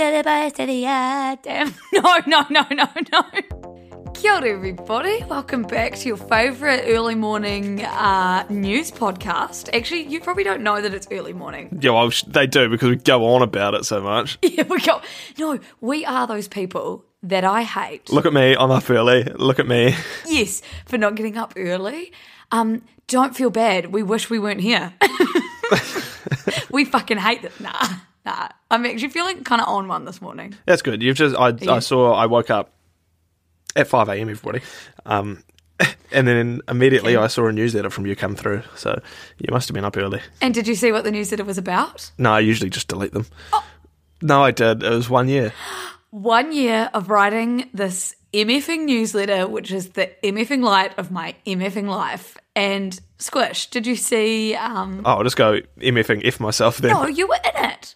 Everybody to the Damn. No, no, no, no, no. Kia ora, everybody. Welcome back to your favourite early morning uh, news podcast. Actually, you probably don't know that it's early morning. Yeah, well, they do because we go on about it so much. Yeah, we go. No, we are those people that I hate. Look at me, I'm up early. Look at me. Yes, for not getting up early. Um, don't feel bad. We wish we weren't here. we fucking hate it. Nah, nah. I'm actually feeling kind of on one this morning. That's good. You've just, I, Yeah. I saw, I woke up at 5 a.m., everybody. Um, and then immediately I saw a newsletter from you come through. So you must have been up early. And did you see what the newsletter was about? No, I usually just delete them. No, I did. It was one year. One year of writing this MFing newsletter, which is the MFing light of my MFing life. And Squish, did you see? Um, Oh, I'll just go MFing F myself then. oh, you were in it.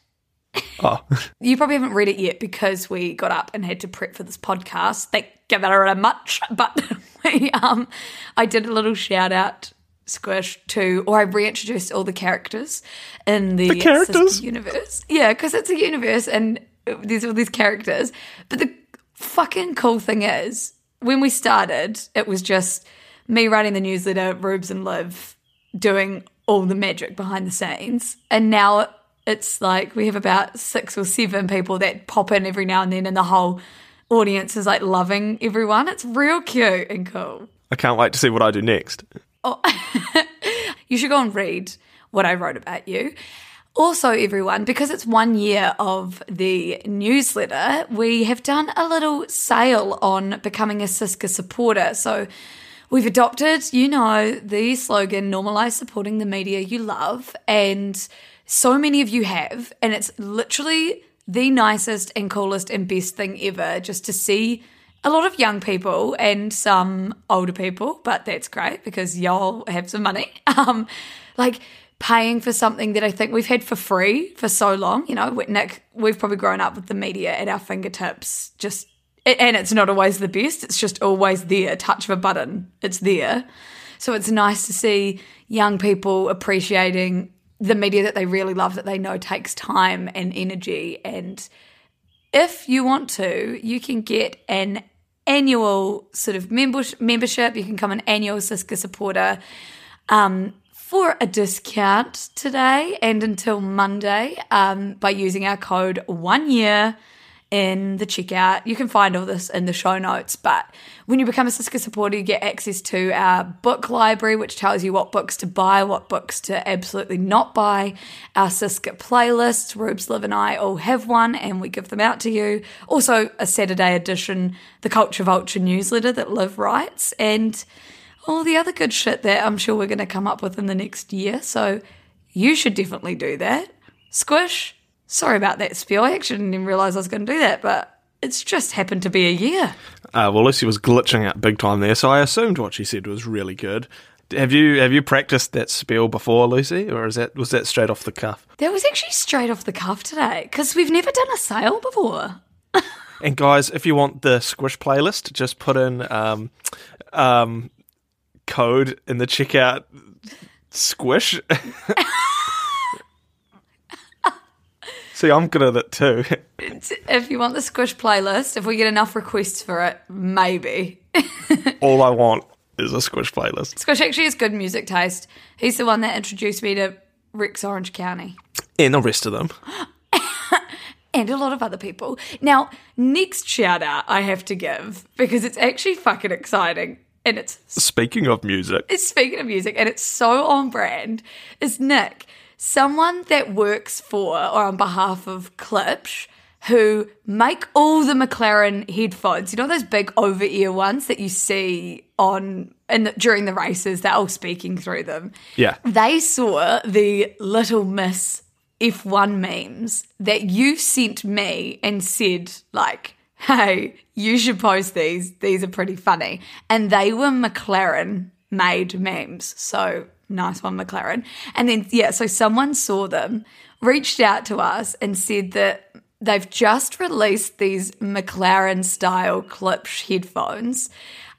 Oh, You probably haven't read it yet because we got up and had to prep for this podcast. Thank you very much. But we, um, I did a little shout out, Squish, to, or I reintroduced all the characters in the, The characters? Universe. Yeah, because it's a universe and there's all these characters. But the fucking cool thing is, when we started, it was just me writing the newsletter, Rubes and Liv doing all the magic behind the scenes. And now it's like we have about six or seven people that pop in every now and then, and the whole audience is like loving everyone. It's real cute and cool. I can't wait to see what I do next. Oh, you should go and read what I wrote about you. Also, everyone, because it's one year of the newsletter, we have done a little sale on becoming a Siska supporter. So we've adopted, you know, the slogan normalize supporting the media you love. And so many of you have. And it's literally the nicest and coolest and best thing ever just to see a lot of young people and some older people, but that's great because y'all have some money. Um, like paying for something that I think we've had for free for so long. You know, Nick, we've probably grown up with the media at our fingertips. Just and it's not always the best. It's just always there. Touch of a button, it's there. So it's nice to see young people appreciating the media that they really love, that they know takes time and energy and if you want to, you can get an annual sort of members- membership. You can become an annual Siska supporter um, for a discount today and until Monday um, by using our code one year in the checkout. You can find all this in the show notes. But when you become a Siska supporter, you get access to our book library, which tells you what books to buy, what books to absolutely not buy. Our Siska playlists, Rubes, Liv, and I all have one, and we give them out to you. Also, a Saturday edition, the Culture Vulture newsletter that Liv writes, and all the other good shit that I'm sure we're going to come up with in the next year. So you should definitely do that. Squish, sorry about that spiel. I actually didn't even realize I was going to do that, but it's just happened to be a year. Uh, well, Lucy was glitching out big time there, so I assumed what she said was really good. Have you have you practiced that spell before, Lucy, or is that was that straight off the cuff? That was actually straight off the cuff today because we've never done a sale before. And guys, if you want the Squish playlist, just put in um, um, code in the checkout Squish. See, I'm good at it too. If you want the Squish playlist, if we get enough requests for it, maybe. All I want is a Squish playlist. Squish actually has good music taste. He's the one that introduced me to Rex Orange County. And the rest of them. and a lot of other people. Now, next shout out I have to give because it's actually fucking exciting and it's Speaking of music, it's speaking of music and it's so on brand is Nick, someone that works for or on behalf of Klipsch, who make all the McLaren headphones. You know those big over ear ones that you see on in the, during the races. They're all speaking through them. Yeah. They saw the Little Miss F1 memes that you sent me and said like, "Hey, you should post these. These are pretty funny." And they were McLaren made memes. So nice one, McLaren. And then yeah, so someone saw them, reached out to us, and said that they've just released these McLaren style Klipsch headphones.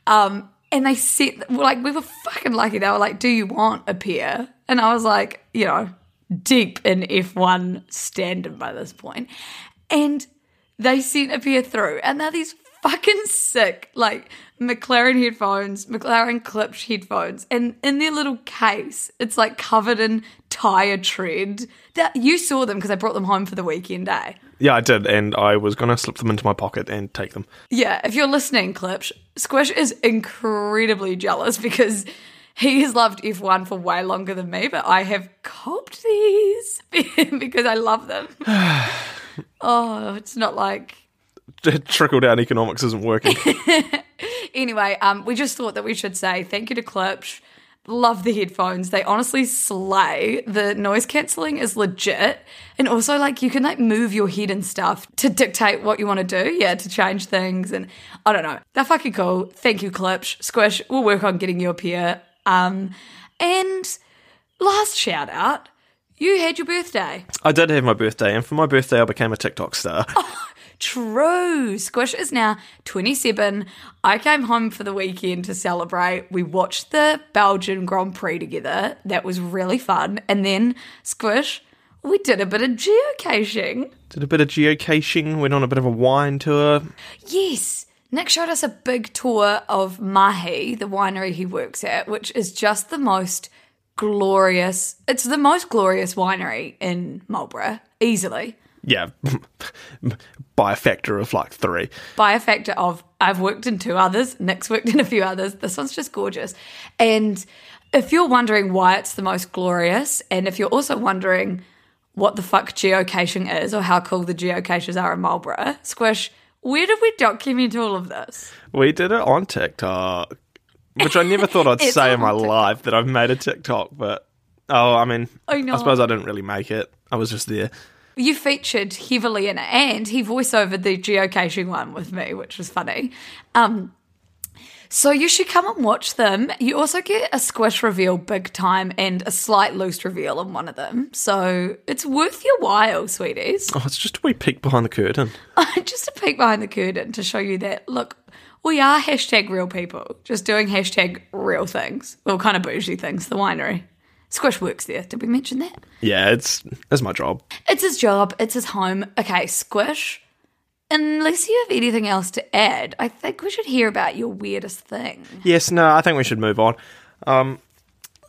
Um, and they said, like, we were fucking lucky. They were like, Do you want a pair? And I was like, You know, deep in F1 standard by this point. And they sent a pair through, and they're these fucking sick, like McLaren headphones, McLaren Klipsch headphones, and in their little case, it's like covered in tire tread. That you saw them because I brought them home for the weekend, eh? Yeah, I did, and I was to slip them into my pocket and take them. Yeah, if you're listening, Klipsch, Squish is incredibly jealous because he has loved F1 for way longer than me, but I have copped these because I love them. oh, it's not like Trickle down economics isn't working. anyway, um, we just thought that we should say thank you to Klipsch. Love the headphones. They honestly slay. The noise cancelling is legit. And also like you can like move your head and stuff to dictate what you want to do. Yeah, to change things. And I don't know. They're fucking cool. Thank you, Klipsch. Squish, we'll work on getting you a pair. Um, and last shout out, you had your birthday. I did have my birthday, and for my birthday, I became a TikTok star. True. Squish is now 27. I came home for the weekend to celebrate. We watched the Belgian Grand Prix together. That was really fun. And then, Squish, we did a bit of geocaching. Did a bit of geocaching, went on a bit of a wine tour. Yes. Nick showed us a big tour of Mahi, the winery he works at, which is just the most glorious. It's the most glorious winery in Marlborough, easily. Yeah, by a factor of like three. by a factor of I've worked in two others, Nick's worked in a few others. This one's just gorgeous. And if you're wondering why it's the most glorious, and if you're also wondering what the fuck geocaching is or how cool the geocaches are in Marlborough, Squish, where did we document all of this? We did it on TikTok, which I never thought I'd say in my TikTok. life that I've made a TikTok, but oh, I mean, I know. I suppose I didn't really make it. I was just there. You featured heavily in it, and he voiceovered the geocaching one with me, which was funny. Um, so you should come and watch them. You also get a squish reveal big time and a slight loose reveal in one of them. So it's worth your while, sweeties. Oh, it's just a wee peek behind the curtain. Just a peek behind the curtain to show you that, look, we are hashtag real people, just doing hashtag real things. Well, kind of bougie things, the winery. Squish works there. Did we mention that? Yeah, it's it's my job. It's his job, it's his home. Okay, Squish, unless you have anything else to add, I think we should hear about your weirdest thing. Yes, no, I think we should move on. Um,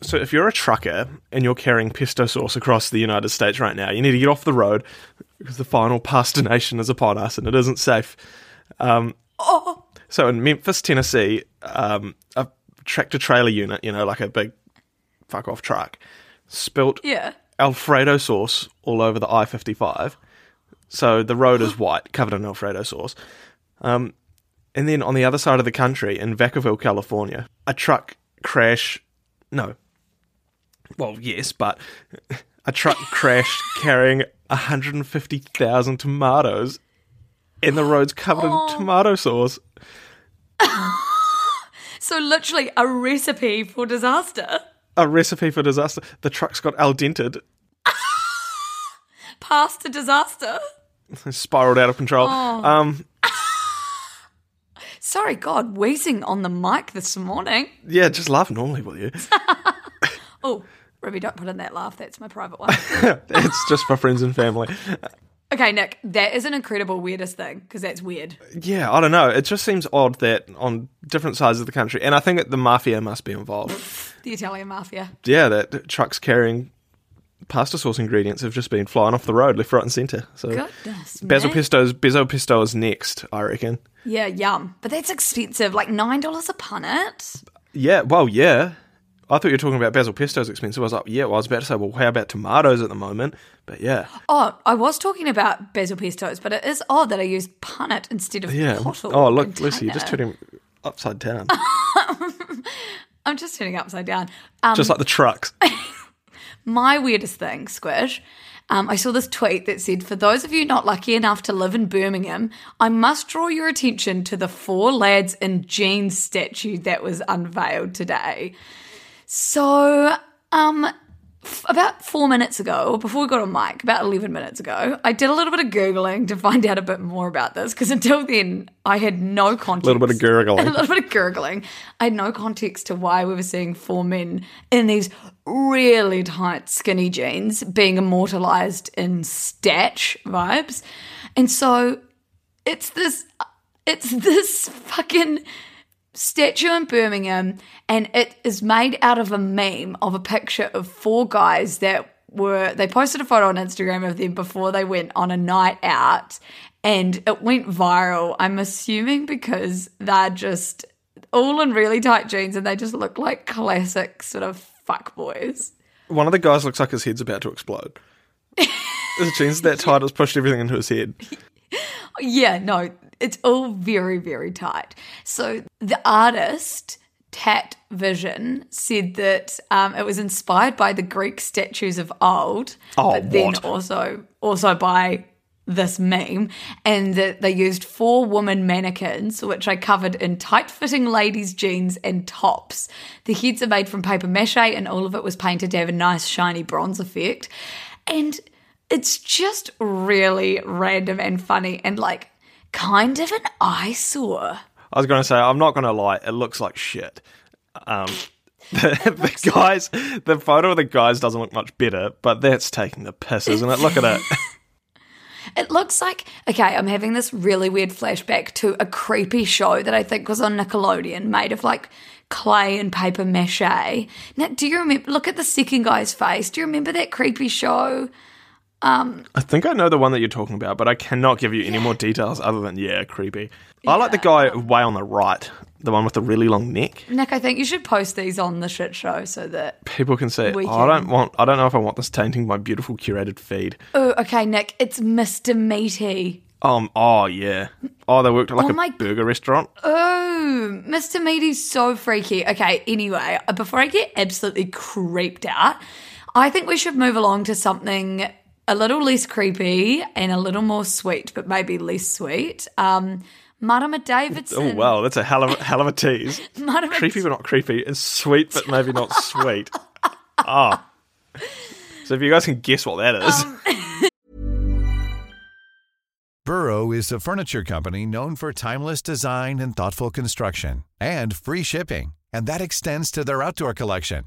so if you're a trucker and you're carrying pesto sauce across the United States right now, you need to get off the road because the final destination is upon us and it isn't safe. Um, So in Memphis, Tennessee, um, a tractor trailer unit, you know, like a big fuck off truck, spilt Yeah. Alfredo sauce all over the I 55. So the road is white, covered in Alfredo sauce. Um, and then on the other side of the country, in Vacaville, California, a truck crash. No. Well, yes, but a truck crashed carrying 150,000 tomatoes, and the road's covered in tomato sauce. So, literally, a recipe for disaster. A recipe for disaster. The truck's got al dented, Past to disaster. spiraled out of control. Um, Sorry, God, wheezing on the mic this morning. yeah, just laugh normally, will you? Oh, Ruby, don't put in that laugh. That's my private one. it's just for friends and family. Okay, Nick, that is an incredible weirdest thing because that's weird. Yeah, I don't know. It just seems odd that on different sides of the country, and I think that the mafia must be involved. The Italian mafia. yeah, that trucks carrying pasta sauce ingredients have just been flying off the road left, right, and centre. So Goodness. basil pesto's basil pesto is next, I reckon. Yeah, yum. But that's expensive, like $9 a punnet. Yeah, well, yeah. I thought you were talking about basil pesto's expensive. I was like, yeah, well, I was about to say, well, how about tomatoes at the moment? But yeah. Oh, I was talking about basil pestos, but it is odd that I used punnet instead of Yeah. Oh, look, Lucy, you just container. turned him upside down. I'm just turning upside down. Um, just like the trucks. my weirdest thing, Squish. Um, I saw this tweet that said, For those of you not lucky enough to live in Birmingham, I must draw your attention to the four lads in jeans statue that was unveiled today. So, um, f- about four minutes ago, or before we got on mic, about 11 minutes ago, I did a little bit of Googling to find out a bit more about this because until then, I had no context. A little bit of a little bit of gurgling. I had no context to why we were seeing four men in these really tight, skinny jeans being immortalized in statch vibes. And so it's this, it's this fucking statue in Birmingham, and it is made out of a meme of a picture of four guys that were they posted a photo on Instagram of them before they went on a night out, and it went viral. I'm assuming because they're just all in really tight jeans and they just look like classic sort of fuck boys. One of the guys looks like his head's about to explode. His jeans that tight, it's pushed everything into his head. Yeah, no, it's all very, very tight. So the artist, Tat Vision, said that um, it was inspired by the Greek statues of old, Oh, but then what? also also by this meme, and that they used four woman mannequins, which I covered in tight fitting ladies' jeans and tops. The heads are made from paper mache, and all of it was painted to have a nice shiny bronze effect. And it's just really random and funny and like kind of an eyesore. I was going to say, I'm not going to lie, it looks like shit. Um, the, the guys, the photo of the guys doesn't look much better, but that's taking the piss, isn't it? Look at it. It looks like okay, I'm having this really weird flashback to a creepy show that I think was on Nickelodeon made of like clay and paper mache. Now, do you remember look at the second guy's face? Do you remember that creepy show? I think I know the one that you're talking about, but I cannot give you any more details other than, yeah, creepy. I like the guy way on the right, the one with the really long neck. Nick, I think you should post these on the shit show so that People can say, We oh, I don't want, I don't know if I want this tainting my beautiful curated feed. Oh, okay, Nick, it's Mr. Meaty. Um, oh yeah. Oh, they worked at like Oh a my- burger restaurant. Oh, Mr. Meaty's so freaky. Okay, anyway, uh, before I get absolutely creeped out, I think we should move along to something a little less creepy and a little more sweet, but maybe less sweet. Um, Marama Oh Davidson. wow, that's a hell of a hell of a tease. Marama creepy but not creepy. It's sweet but maybe not sweet. Ah. So if you guys can guess what that is, Burrow is a furniture company known for timeless design and thoughtful construction and free shipping, and that extends to their outdoor collection.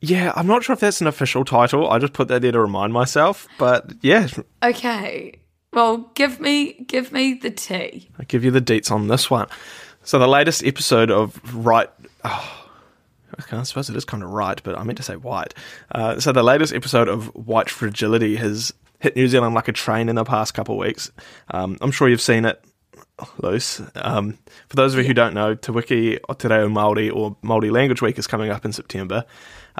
Yeah, I'm not sure if that's an official title. I just put that there to remind myself. But yeah, Okay. Well, give me give me the tea. I'll give you the deets on this one. So the latest episode of Right. Oh, I suppose it is kind of right, but I meant to say white. Uh, so the latest episode of White Fragility has hit New Zealand like a train in the past couple of weeks. Um, I'm sure you've seen it, Loose. Um, for those of you who don't know, Te Wiki o Te Reo Māori or Māori Language Week is coming up in September.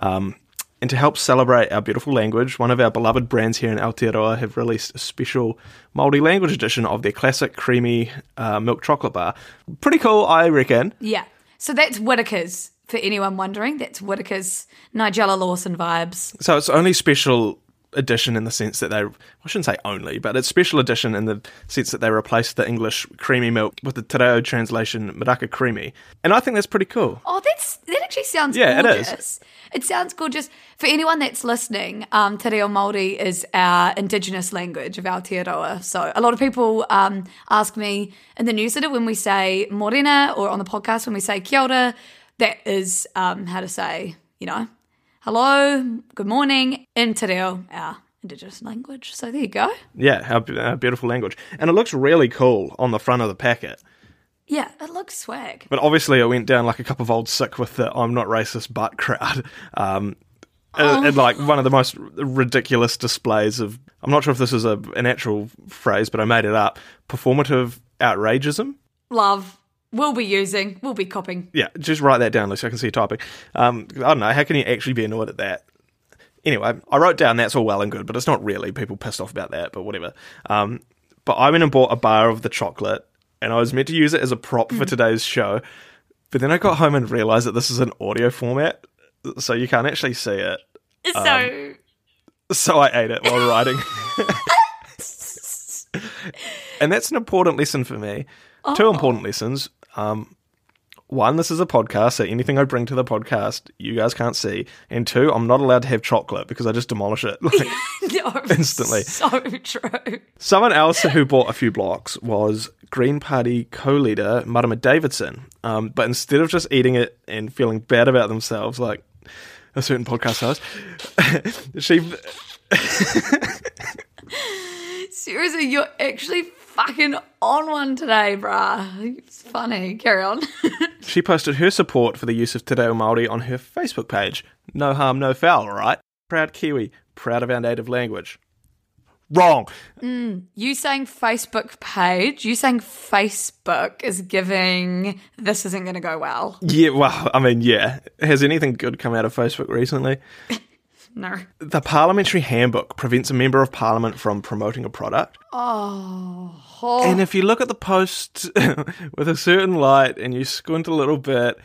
Um, and to help celebrate our beautiful language, one of our beloved brands here in Aotearoa have released a special Māori language edition of their classic creamy uh, milk chocolate bar. Pretty cool, I reckon. Yeah. So that's Whittaker's, for anyone wondering. That's Whittaker's Nigella Lawson vibes. So it's only special edition in the sense that they, I shouldn't say only, but it's special edition in the sense that they replaced the English creamy milk with the Te Reo translation Miraka Creamy. And I think that's pretty cool. Oh, that's that actually sounds Yeah, it is. gorgeous. It sounds gorgeous. For anyone that's listening, um, Te Reo Māori is our indigenous language of Aotearoa. So a lot of people um, ask me in the newsletter when we say morena or on the podcast when we say kia ora, that is um, how to say, you know, hello, good morning in Te Reo, our Indigenous language. So there you go. Yeah, how beautiful language. And it looks really cool on the front of the packet. Yeah, it looks swag. But obviously, it went down like a cup of old sick with the I'm not racist but crowd. Um, and, and, like one of the most ridiculous displays of, I'm not sure if this is a, an actual phrase, but I made it up performative outrageism. Love. We'll be using, we'll be copying. Yeah, just write that down, so I can see you typing. Um, I don't know, how can you actually be annoyed at that? Anyway, I wrote down that's all well and good, but it's not really. People pissed off about that, but whatever. Um, but I went and bought a bar of the chocolate and I was meant to use it as a prop for today's show. But then I got home and realized that this is an audio format, so you can't actually see it. So, So I ate it while writing. and that's an important lesson for me. Two important lessons. Um, one, this is a podcast, so anything I bring to the podcast, you guys can't see. And two, I'm not allowed to have chocolate because I just demolish it. Like, no, Instantly. So true. Someone else who bought a few blocks was Green Party co-leader Marama Davidson. Um, but instead of just eating it and feeling bad about themselves, like a certain podcast host, she Seriously, you're actually fucking on one today, bruh. It's funny. Carry on. She posted her support for the use of Te Reo Māori on her Facebook page. No harm, no foul, right? Proud Kiwi, proud of our native language. Wrong. Mm, you saying Facebook page, you saying Facebook is giving this isn't going to go well. Yeah, well, I mean, yeah. Has anything good come out of Facebook recently? No. The Parliamentary Handbook prevents a member of Parliament from promoting a product. Oh. And if you look at the post with a certain light and you squint a little bit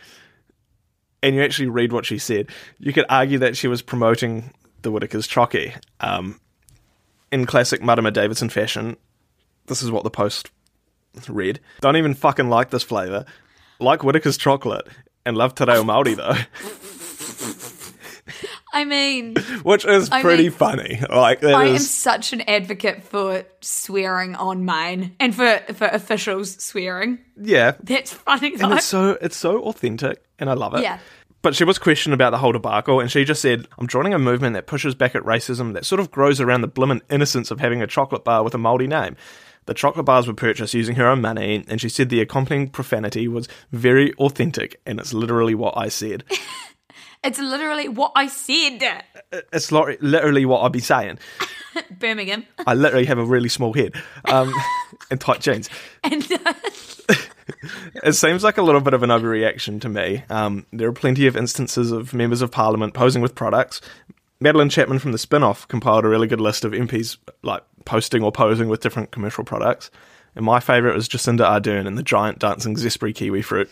and you actually read what she said, you could argue that she was promoting the Whittaker's Chocky. Um, in classic Marama Davidson fashion, this is what the post read. Don't even fucking like this flavour. Like Whittaker's chocolate and love Te Reo Māori though. I mean, Which is I pretty mean- funny. Like I am such an advocate for swearing on mine and for, for officials swearing. yeah. That's funny though. And it's so it's so authentic and I love it. Yeah. But she was questioned about the whole debacle and she just said, I'm joining a movement that pushes back at racism that sort of grows around the blimmin' innocence of having a chocolate bar with a Māori name. The chocolate bars were purchased using her own money, and she said the accompanying profanity was very authentic, and it's literally what I said. It's literally what I said. It's literally what I'd be saying. Birmingham. I literally have a really small head um, and tight jeans. And uh, It seems like a little bit of an overreaction to me. Um, there are plenty of instances of members of parliament posing with products. Madeleine Chapman from the spin off compiled a really good list of MPs like posting or posing with different commercial products. And my favourite was Jacinda Ardern and the giant dancing Zespri kiwi fruit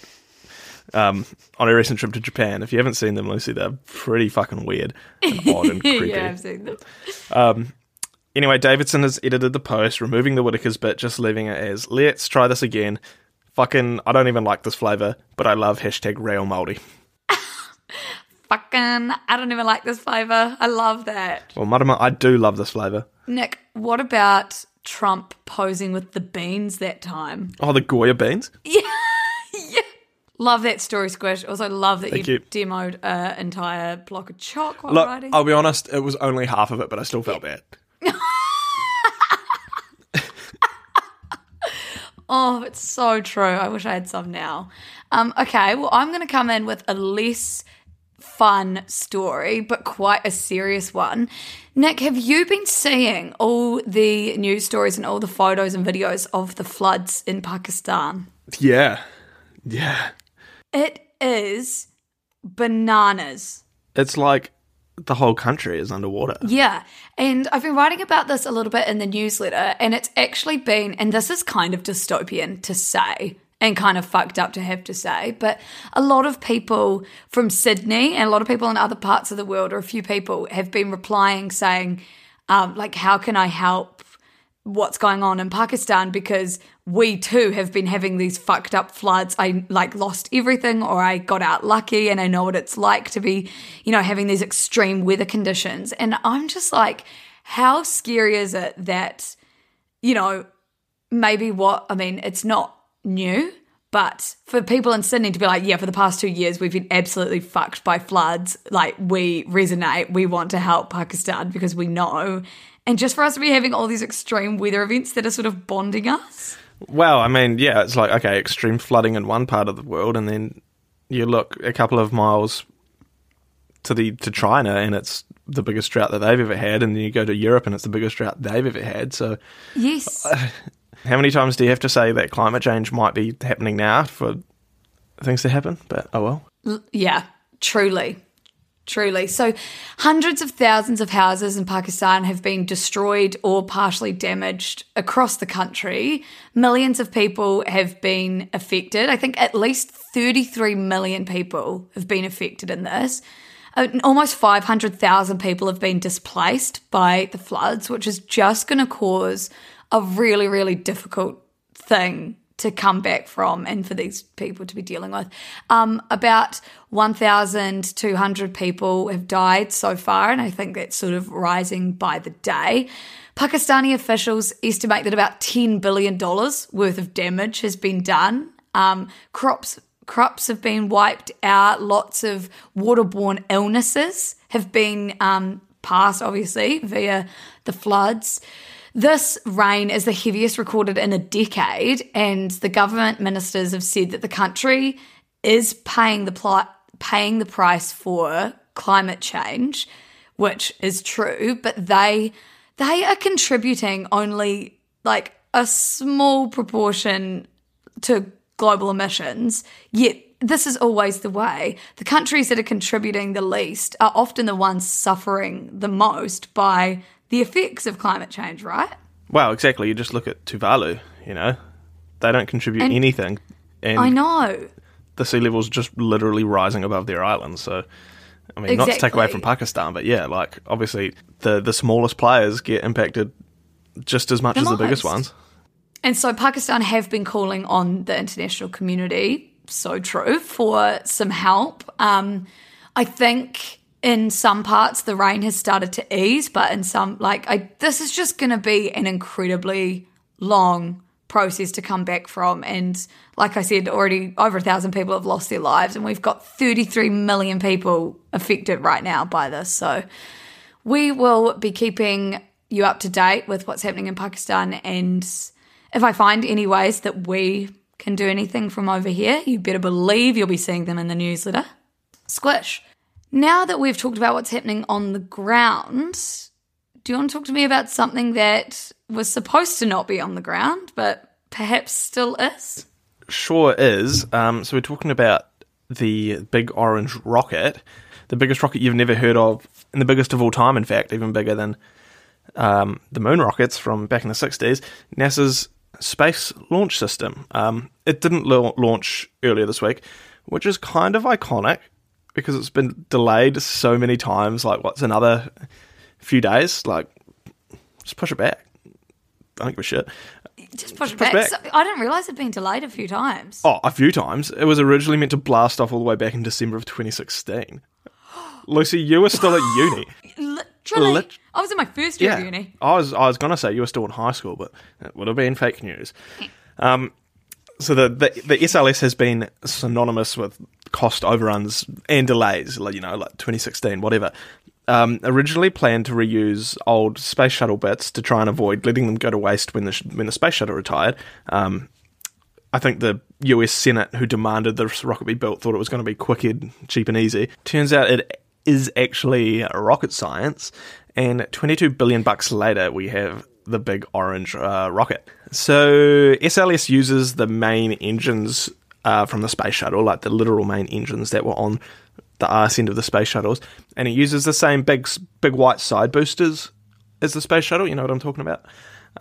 um, on a recent trip to Japan. If you haven't seen them, Lucy, they're pretty fucking weird and odd and creepy. yeah, I've seen them. Um, Anyway, Davidson has edited the post, removing the Whittaker's bit, just leaving it as let's try this again. Fucking, I don't even like this flavour, but I love hashtag Reo Māori. Fucking, I don't even like this flavour. I love that. Well, Marama, I do love this flavour. Nick, what about Trump posing with the beans that time? Oh, the Goya beans? Love that story, Squish. Also, love that you, you. demoed an entire block of chalk while Look, writing. I'll be honest, it was only half of it, but I still felt bad. Oh, it's so true. I wish I had some now. Um, okay, well, I'm going to come in with a less fun story, but quite a serious one. Nick, have you been seeing all the news stories and all the photos and videos of the floods in Pakistan? Yeah. Yeah. It is bananas. It's like the whole country is underwater. Yeah. And I've been writing about this a little bit in the newsletter, and it's actually been, and this is kind of dystopian to say and kind of fucked up to have to say, but a lot of people from Sydney and a lot of people in other parts of the world, or a few people, have been replying saying, um, like, how can I help? What's going on in Pakistan because we too have been having these fucked up floods. I like lost everything or I got out lucky and I know what it's like to be, you know, having these extreme weather conditions. And I'm just like, how scary is it that, you know, maybe what, I mean, it's not new, But for people in Sydney to be like, yeah, for the past two years, we've been absolutely fucked by floods. Like, we resonate. We want to help Pakistan because we know. And just for us to be having all these extreme weather events that are sort of bonding us. Well, I mean, yeah, it's like okay, extreme flooding in one part of the world, and then you look a couple of miles to the to China, and it's the biggest drought that they've ever had, and then you go to Europe, and it's the biggest drought they've ever had. So, Yes. how many times do you have to say that climate change might be happening now for things to happen? But oh well. Yeah, truly. Truly. So, hundreds of thousands of houses in Pakistan have been destroyed or partially damaged across the country. Millions of people have been affected. I think at least 33 million people have been affected in this. Uh, Almost 500,000 people have been displaced by the floods, which is just going to cause a really, really difficult thing to come back from and for these people to be dealing with. Um, about 1,200 people have died so far, and I think that's sort of rising by the day. Pakistani officials estimate that about $10 billion worth of damage has been done. Um, crops crops have been wiped out. Lots of waterborne illnesses have been um, passed, obviously, via the floods. This rain is the heaviest recorded in a decade, and the government ministers have said that the country is paying the pli- paying the price for climate change, which is true, but they they are contributing only like a small proportion to global emissions. Yet this is always the way. The countries that are contributing the least are often the ones suffering the most by the effects of climate change, right? Well, exactly. You just look at Tuvalu. You know, they don't contribute And- anything, and I know. the sea level's just literally rising above their islands. So, I mean, not to take away from Pakistan, but yeah, like obviously the the smallest players get impacted just as much The as the biggest ones. And so Pakistan have been calling on the international community, so true, for some help. Um, I think in some parts the rain has started to ease, but in some, like, I, this is just going to be an incredibly long process to come back from. And like I said, already over a thousand people have lost their lives, and we've got 33 million people affected right now by this. So we will be keeping you up to date with what's happening in Pakistan. And if I find any ways that we can do anything from over here, you better believe you'll be seeing them in the newsletter. Squish. Now that we've talked about what's happening on the ground, do you want to talk to me about something that was supposed to not be on the ground, but perhaps still is? Sure is. Um, so we're talking about the big orange rocket, the biggest rocket you've never heard of, and the biggest of all time. In fact, even bigger than um, the moon rockets from back in the '60s. NASA's Space Launch System. Um, it didn't la- launch earlier this week, which is kind of iconic because it's been delayed so many times. Like, what's another few days? Like, just push it back. I don't give a shit. Just push it push back. back. So, I didn't realize it'd been delayed a few times. Oh, a few times. It was originally meant to blast off all the way back in December of 2016. Lucy, you were still at uni. Literally. lit- I was in my first year of uni. I was I was gonna say you were still in high school, but it would have been fake news. Um, so the, the the SLS has been synonymous with cost overruns and delays. Like you know, like 2016, whatever. Um, originally planned to reuse old space shuttle bits to try and avoid letting them go to waste when the sh- when the space shuttle retired. Um, I think the US Senate, who demanded this rocket be built, thought it was going to be quick, and cheap, and easy. Turns out it is actually rocket science, and 22 billion bucks later, we have the big orange uh, rocket. So SLS uses the main engines uh, from the space shuttle, like the literal main engines that were on the arse end of the space shuttles, and it uses the same big, big white side boosters as the space shuttle. You know what I'm talking about?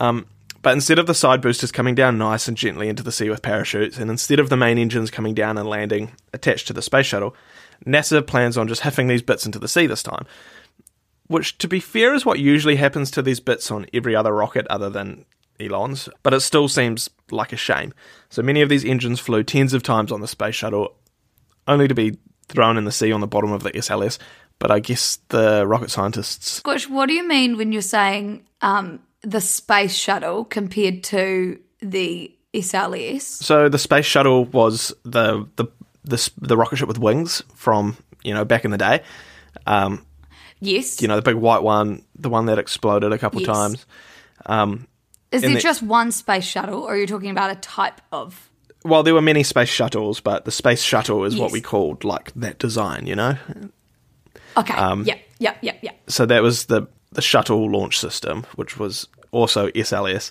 Um, but instead of the side boosters coming down nice and gently into the sea with parachutes, and instead of the main engines coming down and landing attached to the space shuttle, NASA plans on just huffing these bits into the sea this time. Which, to be fair, is what usually happens to these bits on every other rocket other than Elon's, but it still seems like a shame. So many of these engines flew tens of times on the space shuttle, only to be thrown in the sea on the bottom of the SLS. But I guess the rocket scientists Squish, what do you mean when you're saying um, the space shuttle compared to the SLS? So the space shuttle was the the the, the rocket ship with wings from you know back in the day. Um, Yes. you know the big white one, the one that exploded a couple Yes. times. Is and there the- just one space shuttle, or are you talking about a type of? Well, there were many space shuttles, but the space shuttle is what we called like that design. You know, Okay. Um, yep. Yep. Yep. Yep. so that was the the shuttle launch system, which was also SLS,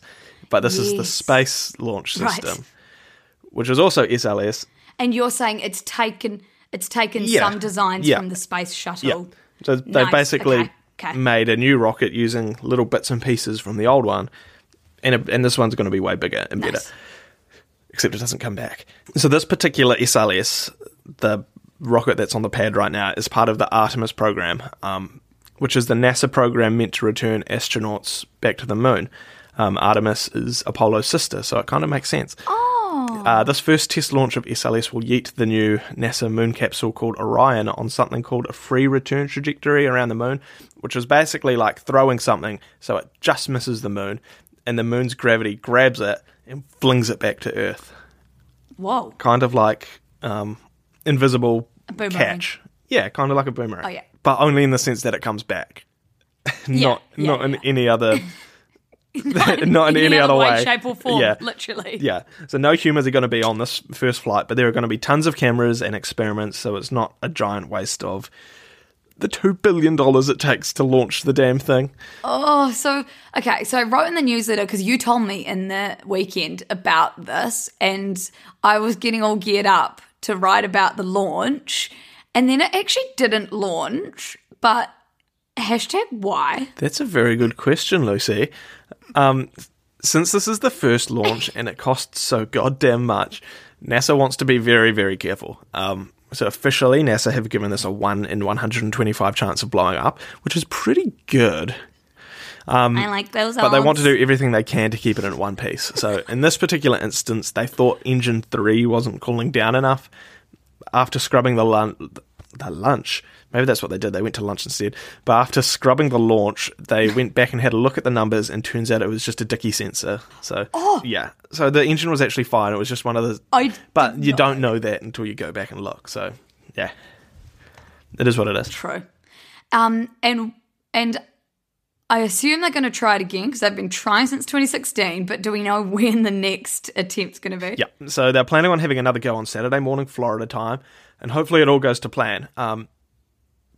but this is the space launch Right. system, which is also SLS. And you're saying it's taken it's taken Yeah. some designs Yeah. from the space shuttle. Yeah. So they basically Okay. Okay. made a new rocket using little bits and pieces from the old one, and it, and this one's going to be way bigger and better. Except it doesn't come back. So this particular SLS, the rocket that's on the pad right now, is part of the Artemis program, um, which is the NASA program meant to return astronauts back to the moon. Um, Artemis is Apollo's sister, so it kind of makes sense. Oh. Uh, this first test launch of SLS will yeet the new NASA moon capsule called Orion on something called a free return trajectory around the moon, which is basically like throwing something so it just misses the moon, and the moon's gravity grabs it and flings it back to Earth. Whoa. Kind of like um, invisible boomerang. catch. Yeah, kind of like a boomerang. Oh, yeah. But only in the sense that it comes back. not yeah, not in yeah. any other not in any, other way, shape, or form. Yeah. Literally. Yeah. So no humans are going to be on this first flight, but there are going to be tons of cameras and experiments, so it's not a giant waste of the two billion dollars it takes to launch the damn thing. Oh, so okay. So I wrote in the newsletter because you told me in the weekend about this, and I was getting all geared up to write about the launch, and then it actually didn't launch. But hashtag why? That's a very good question, Lucy. Um, since this is the first launch and it costs so goddamn much, NASA wants to be very, very careful. Um, so officially, NASA have given this a one in 125 chance of blowing up, which is pretty good. I like those. Um, But they want to do everything they can to keep it in one piece. So in this particular instance, they thought engine three wasn't cooling down enough. After scrubbing the lun- the lunch, maybe that's what they did. They went to lunch instead. But after scrubbing the launch, they went back and had a look at the numbers, and turns out it was just a dicky sensor. So yeah, so the engine was actually fine. It was just one of the. I but you not don't know that until you go back and look. So yeah, it is what it is. True. Um, and and I assume they're going to try it again because they've been trying since 2016. But do we know when the next attempt's going to be? Yeah. So they're planning on having another go on Saturday morning, Florida time, and hopefully it all goes to plan. Um,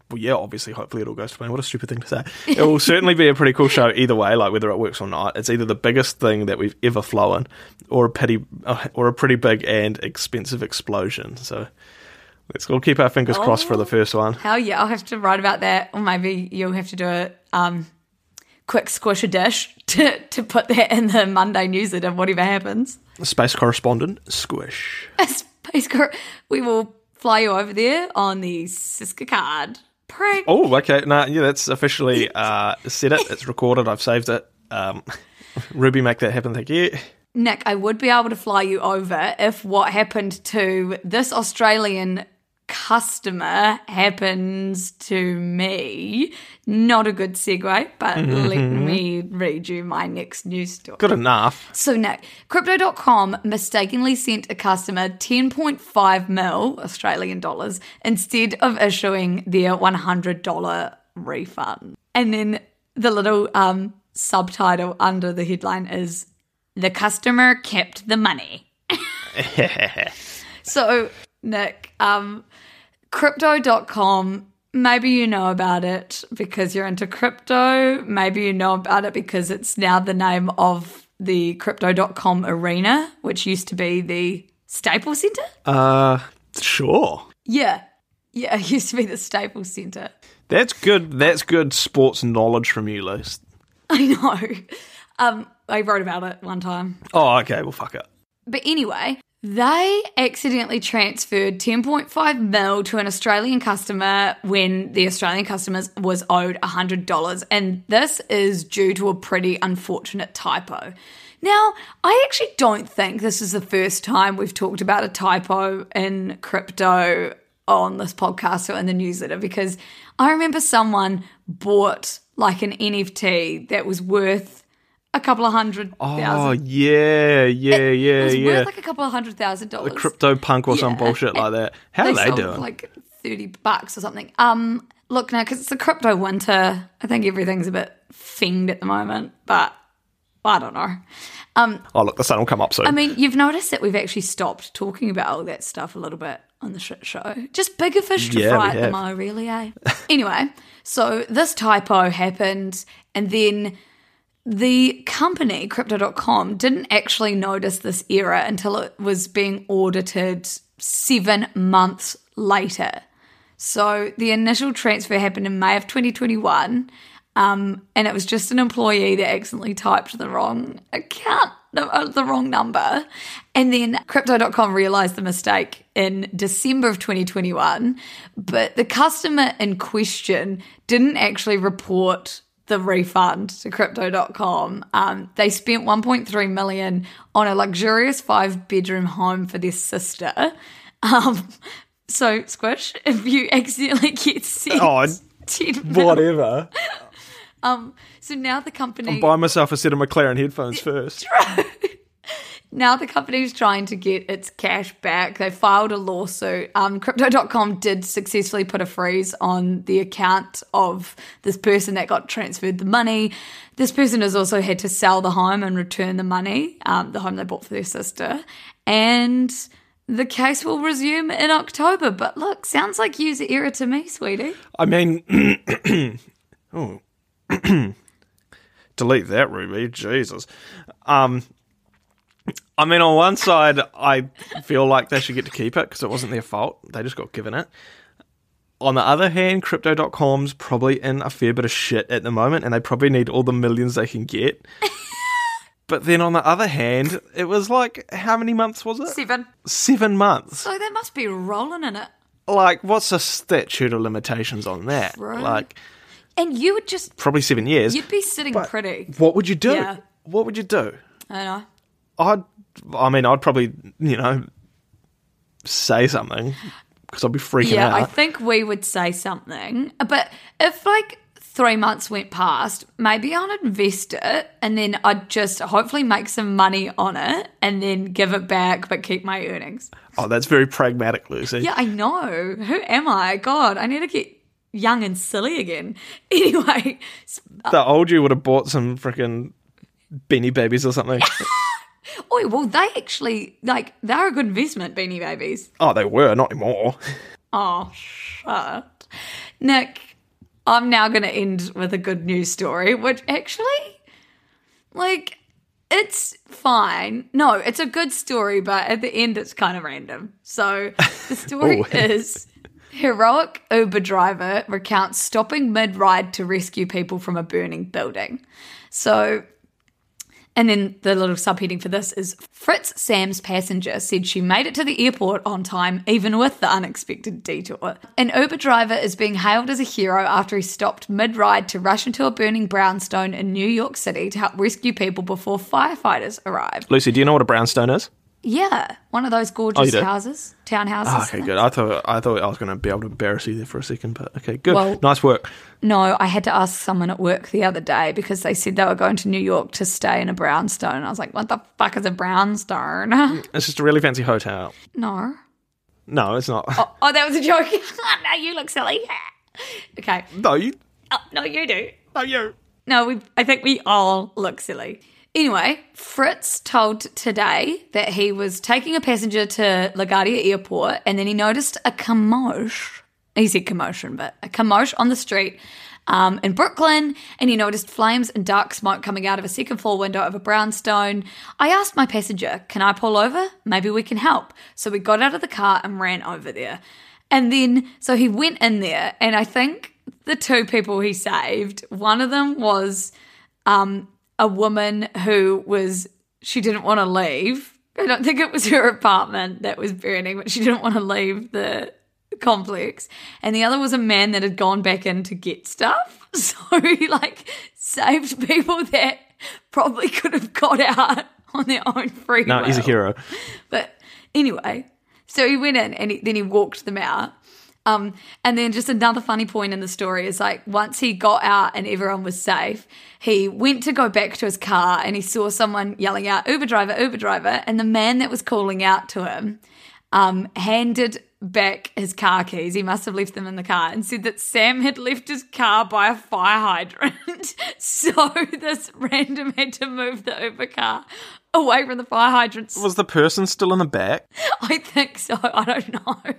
well, yeah, obviously, hopefully it all goes to plan. What a stupid thing to say. It will certainly be a pretty cool show either way, like whether it works or not. It's either the biggest thing that we've ever flown, or a pretty, uh, or a pretty big and expensive explosion. So let's all keep our fingers crossed for the first one. Hell yeah, I'll have to write about that, or maybe you'll have to do a um, quick squish a dish to to put that in the Monday newsletter. Whatever happens, Space correspondent, squish. Space Cor- we will fly you over there on the Siska card. Prank. Oh, okay. No, yeah, that's officially uh, set it. It's recorded. I've saved it. Um, Ruby, make that happen. Thank you. Nick, I would be able to fly you over if what happened to this Australian customer happens to me. Not a good segue, but let me read you my next news story. Good enough. So, Nick, Crypto.com mistakenly sent a customer 10.5 mil Australian dollars instead of issuing their $100 refund. And then the little um, subtitle under the headline is The customer kept the money. so, Nick, um, Crypto.com Maybe you know about it because you're into crypto. Maybe you know about it because it's now the name of the crypto.com arena, which used to be the Staples Center. Uh, sure. Yeah. Yeah, it used to be the Staples Center. That's good. That's good sports knowledge from you, Luce. I know. Um, I wrote about it one time. Oh, okay. Well, fuck it. But anyway, they accidentally transferred 10.5 mil to an Australian customer when the Australian customer was owed $100. And this is due to a pretty unfortunate typo. Now, I actually don't think this is the first time we've talked about a typo in crypto on this podcast or in the newsletter because I remember someone bought like an NFT that was worth a couple of hundred Oh thousand. yeah, yeah, it yeah, was yeah. worth like a couple of hundred thousand dollars. A Crypto punk or some bullshit like that. How are they doing? like thirty bucks or something. Um, look now because it's the crypto winter. I think everything's a bit fiend at the moment, but I don't know. oh look, the sun will come up soon. I mean, you've noticed that we've actually stopped talking about all that stuff a little bit on the shit show. Just bigger fish to Yeah, fry at the mo, really, eh? anyway, so this typo happened, and then the company, Crypto.com, didn't actually notice this error until it was being audited seven months later. So the initial transfer happened in May of 2021, um, and it was just an employee that accidentally typed the wrong account, no, uh, the wrong number. And then Crypto.com realized the mistake in December of 2021, but the customer in question didn't actually report the refund to crypto.com. Um, they spent 1.3 million on a luxurious five bedroom home for their sister. Um, so, Squish, if you accidentally get sent Oh, 10 mil- Whatever. so now the company I'll Buy myself a set of McLaren headphones first. Now the company's trying to get its cash back. They filed a lawsuit. Um, Crypto.com did successfully put a freeze on the account of this person that got transferred the money. This person has also had to sell the home and return the money, um, the home they bought for their sister. And the case will resume in October. But look, sounds like user error to me, sweetie. I mean, oh, delete that, Ruby. Jesus. Um, I mean, on one side, I feel like they should get to keep it because it wasn't their fault. They just got given it. On the other hand, Crypto.com's probably in a fair bit of shit at the moment, and they probably need all the millions they can get. but then on the other hand, it was like, how many months was it? Seven. Seven months. Oh, so they must be rolling in it. Like, what's the statute of limitations on that? Right. Like, And you would just, probably seven years. you'd be sitting pretty. What would you do? Yeah. What would you do? I don't know. I'd, I mean, I'd probably, you know, say something because I'd be freaking out. Yeah, I think we would say something. But if like three months went past, maybe I'd invest it and then I'd just hopefully make some money on it and then give it back but keep my earnings. oh, that's very pragmatic, Lucy. Yeah, I know. Who am I? God, I need to get young and silly again. Anyway, The old you would have bought some freaking beanie babies or something. oh, well, they actually, like, they're a good investment, Beanie Babies. oh, they were, not anymore. Oh, shut. Nick, I'm now going to end with a good news story, which actually, like, it's fine. No, it's a good story, but at the end, it's kind of random. So the story Oh. is heroic Uber driver recounts stopping mid ride to rescue people from a burning building. So and then the little subheading for this is Fritz Sam's passenger said she made it to the airport on time, even with the unexpected detour. An Uber driver is being hailed as a hero after he stopped mid ride to rush into a burning brownstone in New York City to help rescue people before firefighters arrived. Lucy, do you know what a brownstone is? Yeah, one of those Oh, gorgeous do? houses, townhouses. Oh, okay, good. I thought I thought I was going to be able to embarrass you there for a second, but okay, good. Well- nice work. No, I had to ask someone at work the other day because they said they were going to New York to stay in a brownstone. I was like, what the fuck is a brownstone? Mm, it's just a really fancy hotel. no. No, it's not. Oh, oh, that was a joke. Oh, no, you look silly. okay. No, you. Oh, no, you do. No, you. No, we. I think we all look silly. Anyway, Fritz told today that he was taking a passenger to LaGuardia Airport and then he noticed a commotion. He said commotion, but a commotion on the street um, in Brooklyn, and he noticed flames and dark smoke coming out of a second floor window of a brownstone. I asked my passenger, Can I pull over? Maybe we can help. So we got out of the car and ran over there. And then, so he went in there, and I think the two people he saved, one of them was um, a woman who was, she didn't want to leave. I don't think it was her apartment that was burning, but she didn't want to leave the complex. And the other was a man that had gone back in to get stuff. So he like saved people that probably could have got out on their own free No, he's a hero. But anyway, so he went in and he, then he walked them out. Um, and then just another funny point in the story is like once he got out and everyone was safe, he went to go back to his car and he saw someone yelling out Uber driver, Uber driver, and the man that was calling out to him um, handed back his car keys. He must have left them in the car and said that Sam had left his car by a fire hydrant. so this random had to move the Uber car away from the fire hydrants. Was the person still in the back? I think so. I don't know.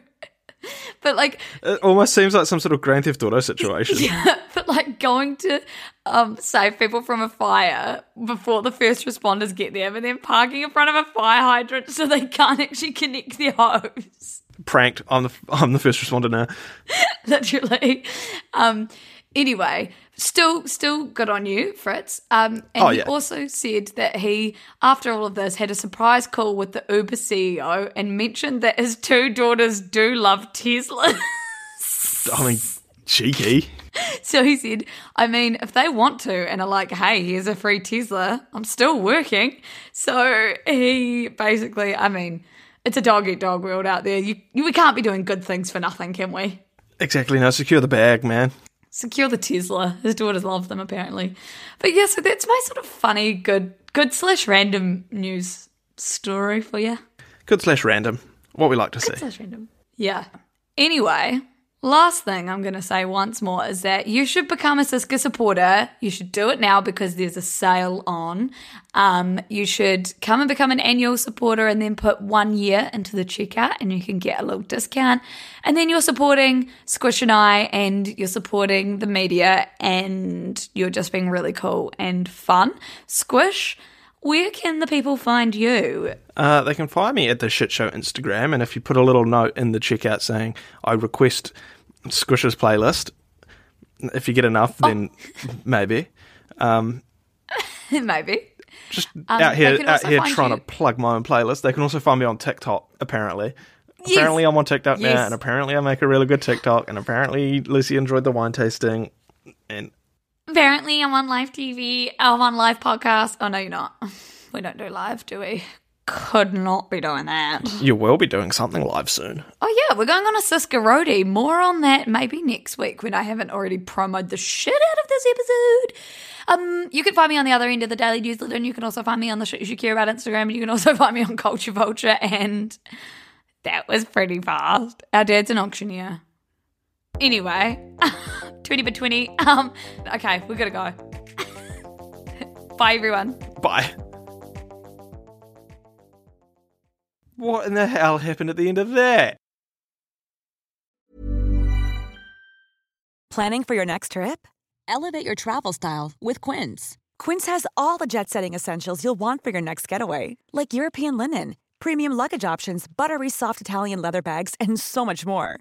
But like, It almost seems like some sort of Grand Theft Auto situation. yeah, but like going to um, save people from a fire before the first responders get there, but then parking in front of a fire hydrant so they can't actually connect their hose. Pranked. I'm the I'm the first responder now. literally. Um, anyway, still, still good on you, Fritz. Um, and Oh, he also said that he, after all of this, had a surprise call with the Uber CEO and mentioned that his two daughters do love Tesla. I mean, cheeky. so he said, I mean, if they want to and are like, hey, here's a free Tesla, I'm still working. So he basically, I mean, it's a dog eat dog world out there. You, you, we can't be doing good things for nothing, can we? Exactly. Now secure the bag, man. Secure the Tesla. His daughters love them apparently. But yeah, so that's my sort of funny, good, good slash random news story for you. Good slash random. What we like to see. Slash random. Yeah. Anyway, last thing I'm going to say once more is that you should become a Siska supporter. You should do it now because there's a sale on. Um, you should come and become an annual supporter and then put one year into the checkout and you can get a little discount. And then you're supporting Squish and I and you're supporting the media and you're just being really cool and fun. Squish, where can the people find you? Uh, they can find me at the Shit Show Instagram, and if you put a little note in the checkout saying I request Squish's playlist, if you get enough, then maybe. Maybe. Just Um, out here, out here trying you- to plug my own playlist. They can also find me on TikTok. Apparently, Yes. apparently I'm on TikTok Yes. now, and apparently I make a really good TikTok, and apparently Lucy enjoyed the wine tasting, and Apparently, I'm on live TV. I'm on live podcast. Oh no, you're not. We don't do live, do we? Could not be doing that. you will be doing something live soon. Oh yeah, we're going on a Siska Roadie. More on that maybe next week when I haven't already promoed the shit out of this episode. Um, you can find me on the other end of the daily newsletter, and you can also find me on the shit you should care about Instagram, and you can also find me on Culture Vulture. And that was pretty fast. Our dad's an auctioneer. Anyway, twenty by twenty. Um, okay, we gotta go. Bye, everyone. Bye. What in the hell happened at the end of that? Planning for your next trip? Elevate your travel style with Quince. Quince has all the jet setting essentials you'll want for your next getaway, like European linen, premium luggage options, buttery soft Italian leather bags, and so much more.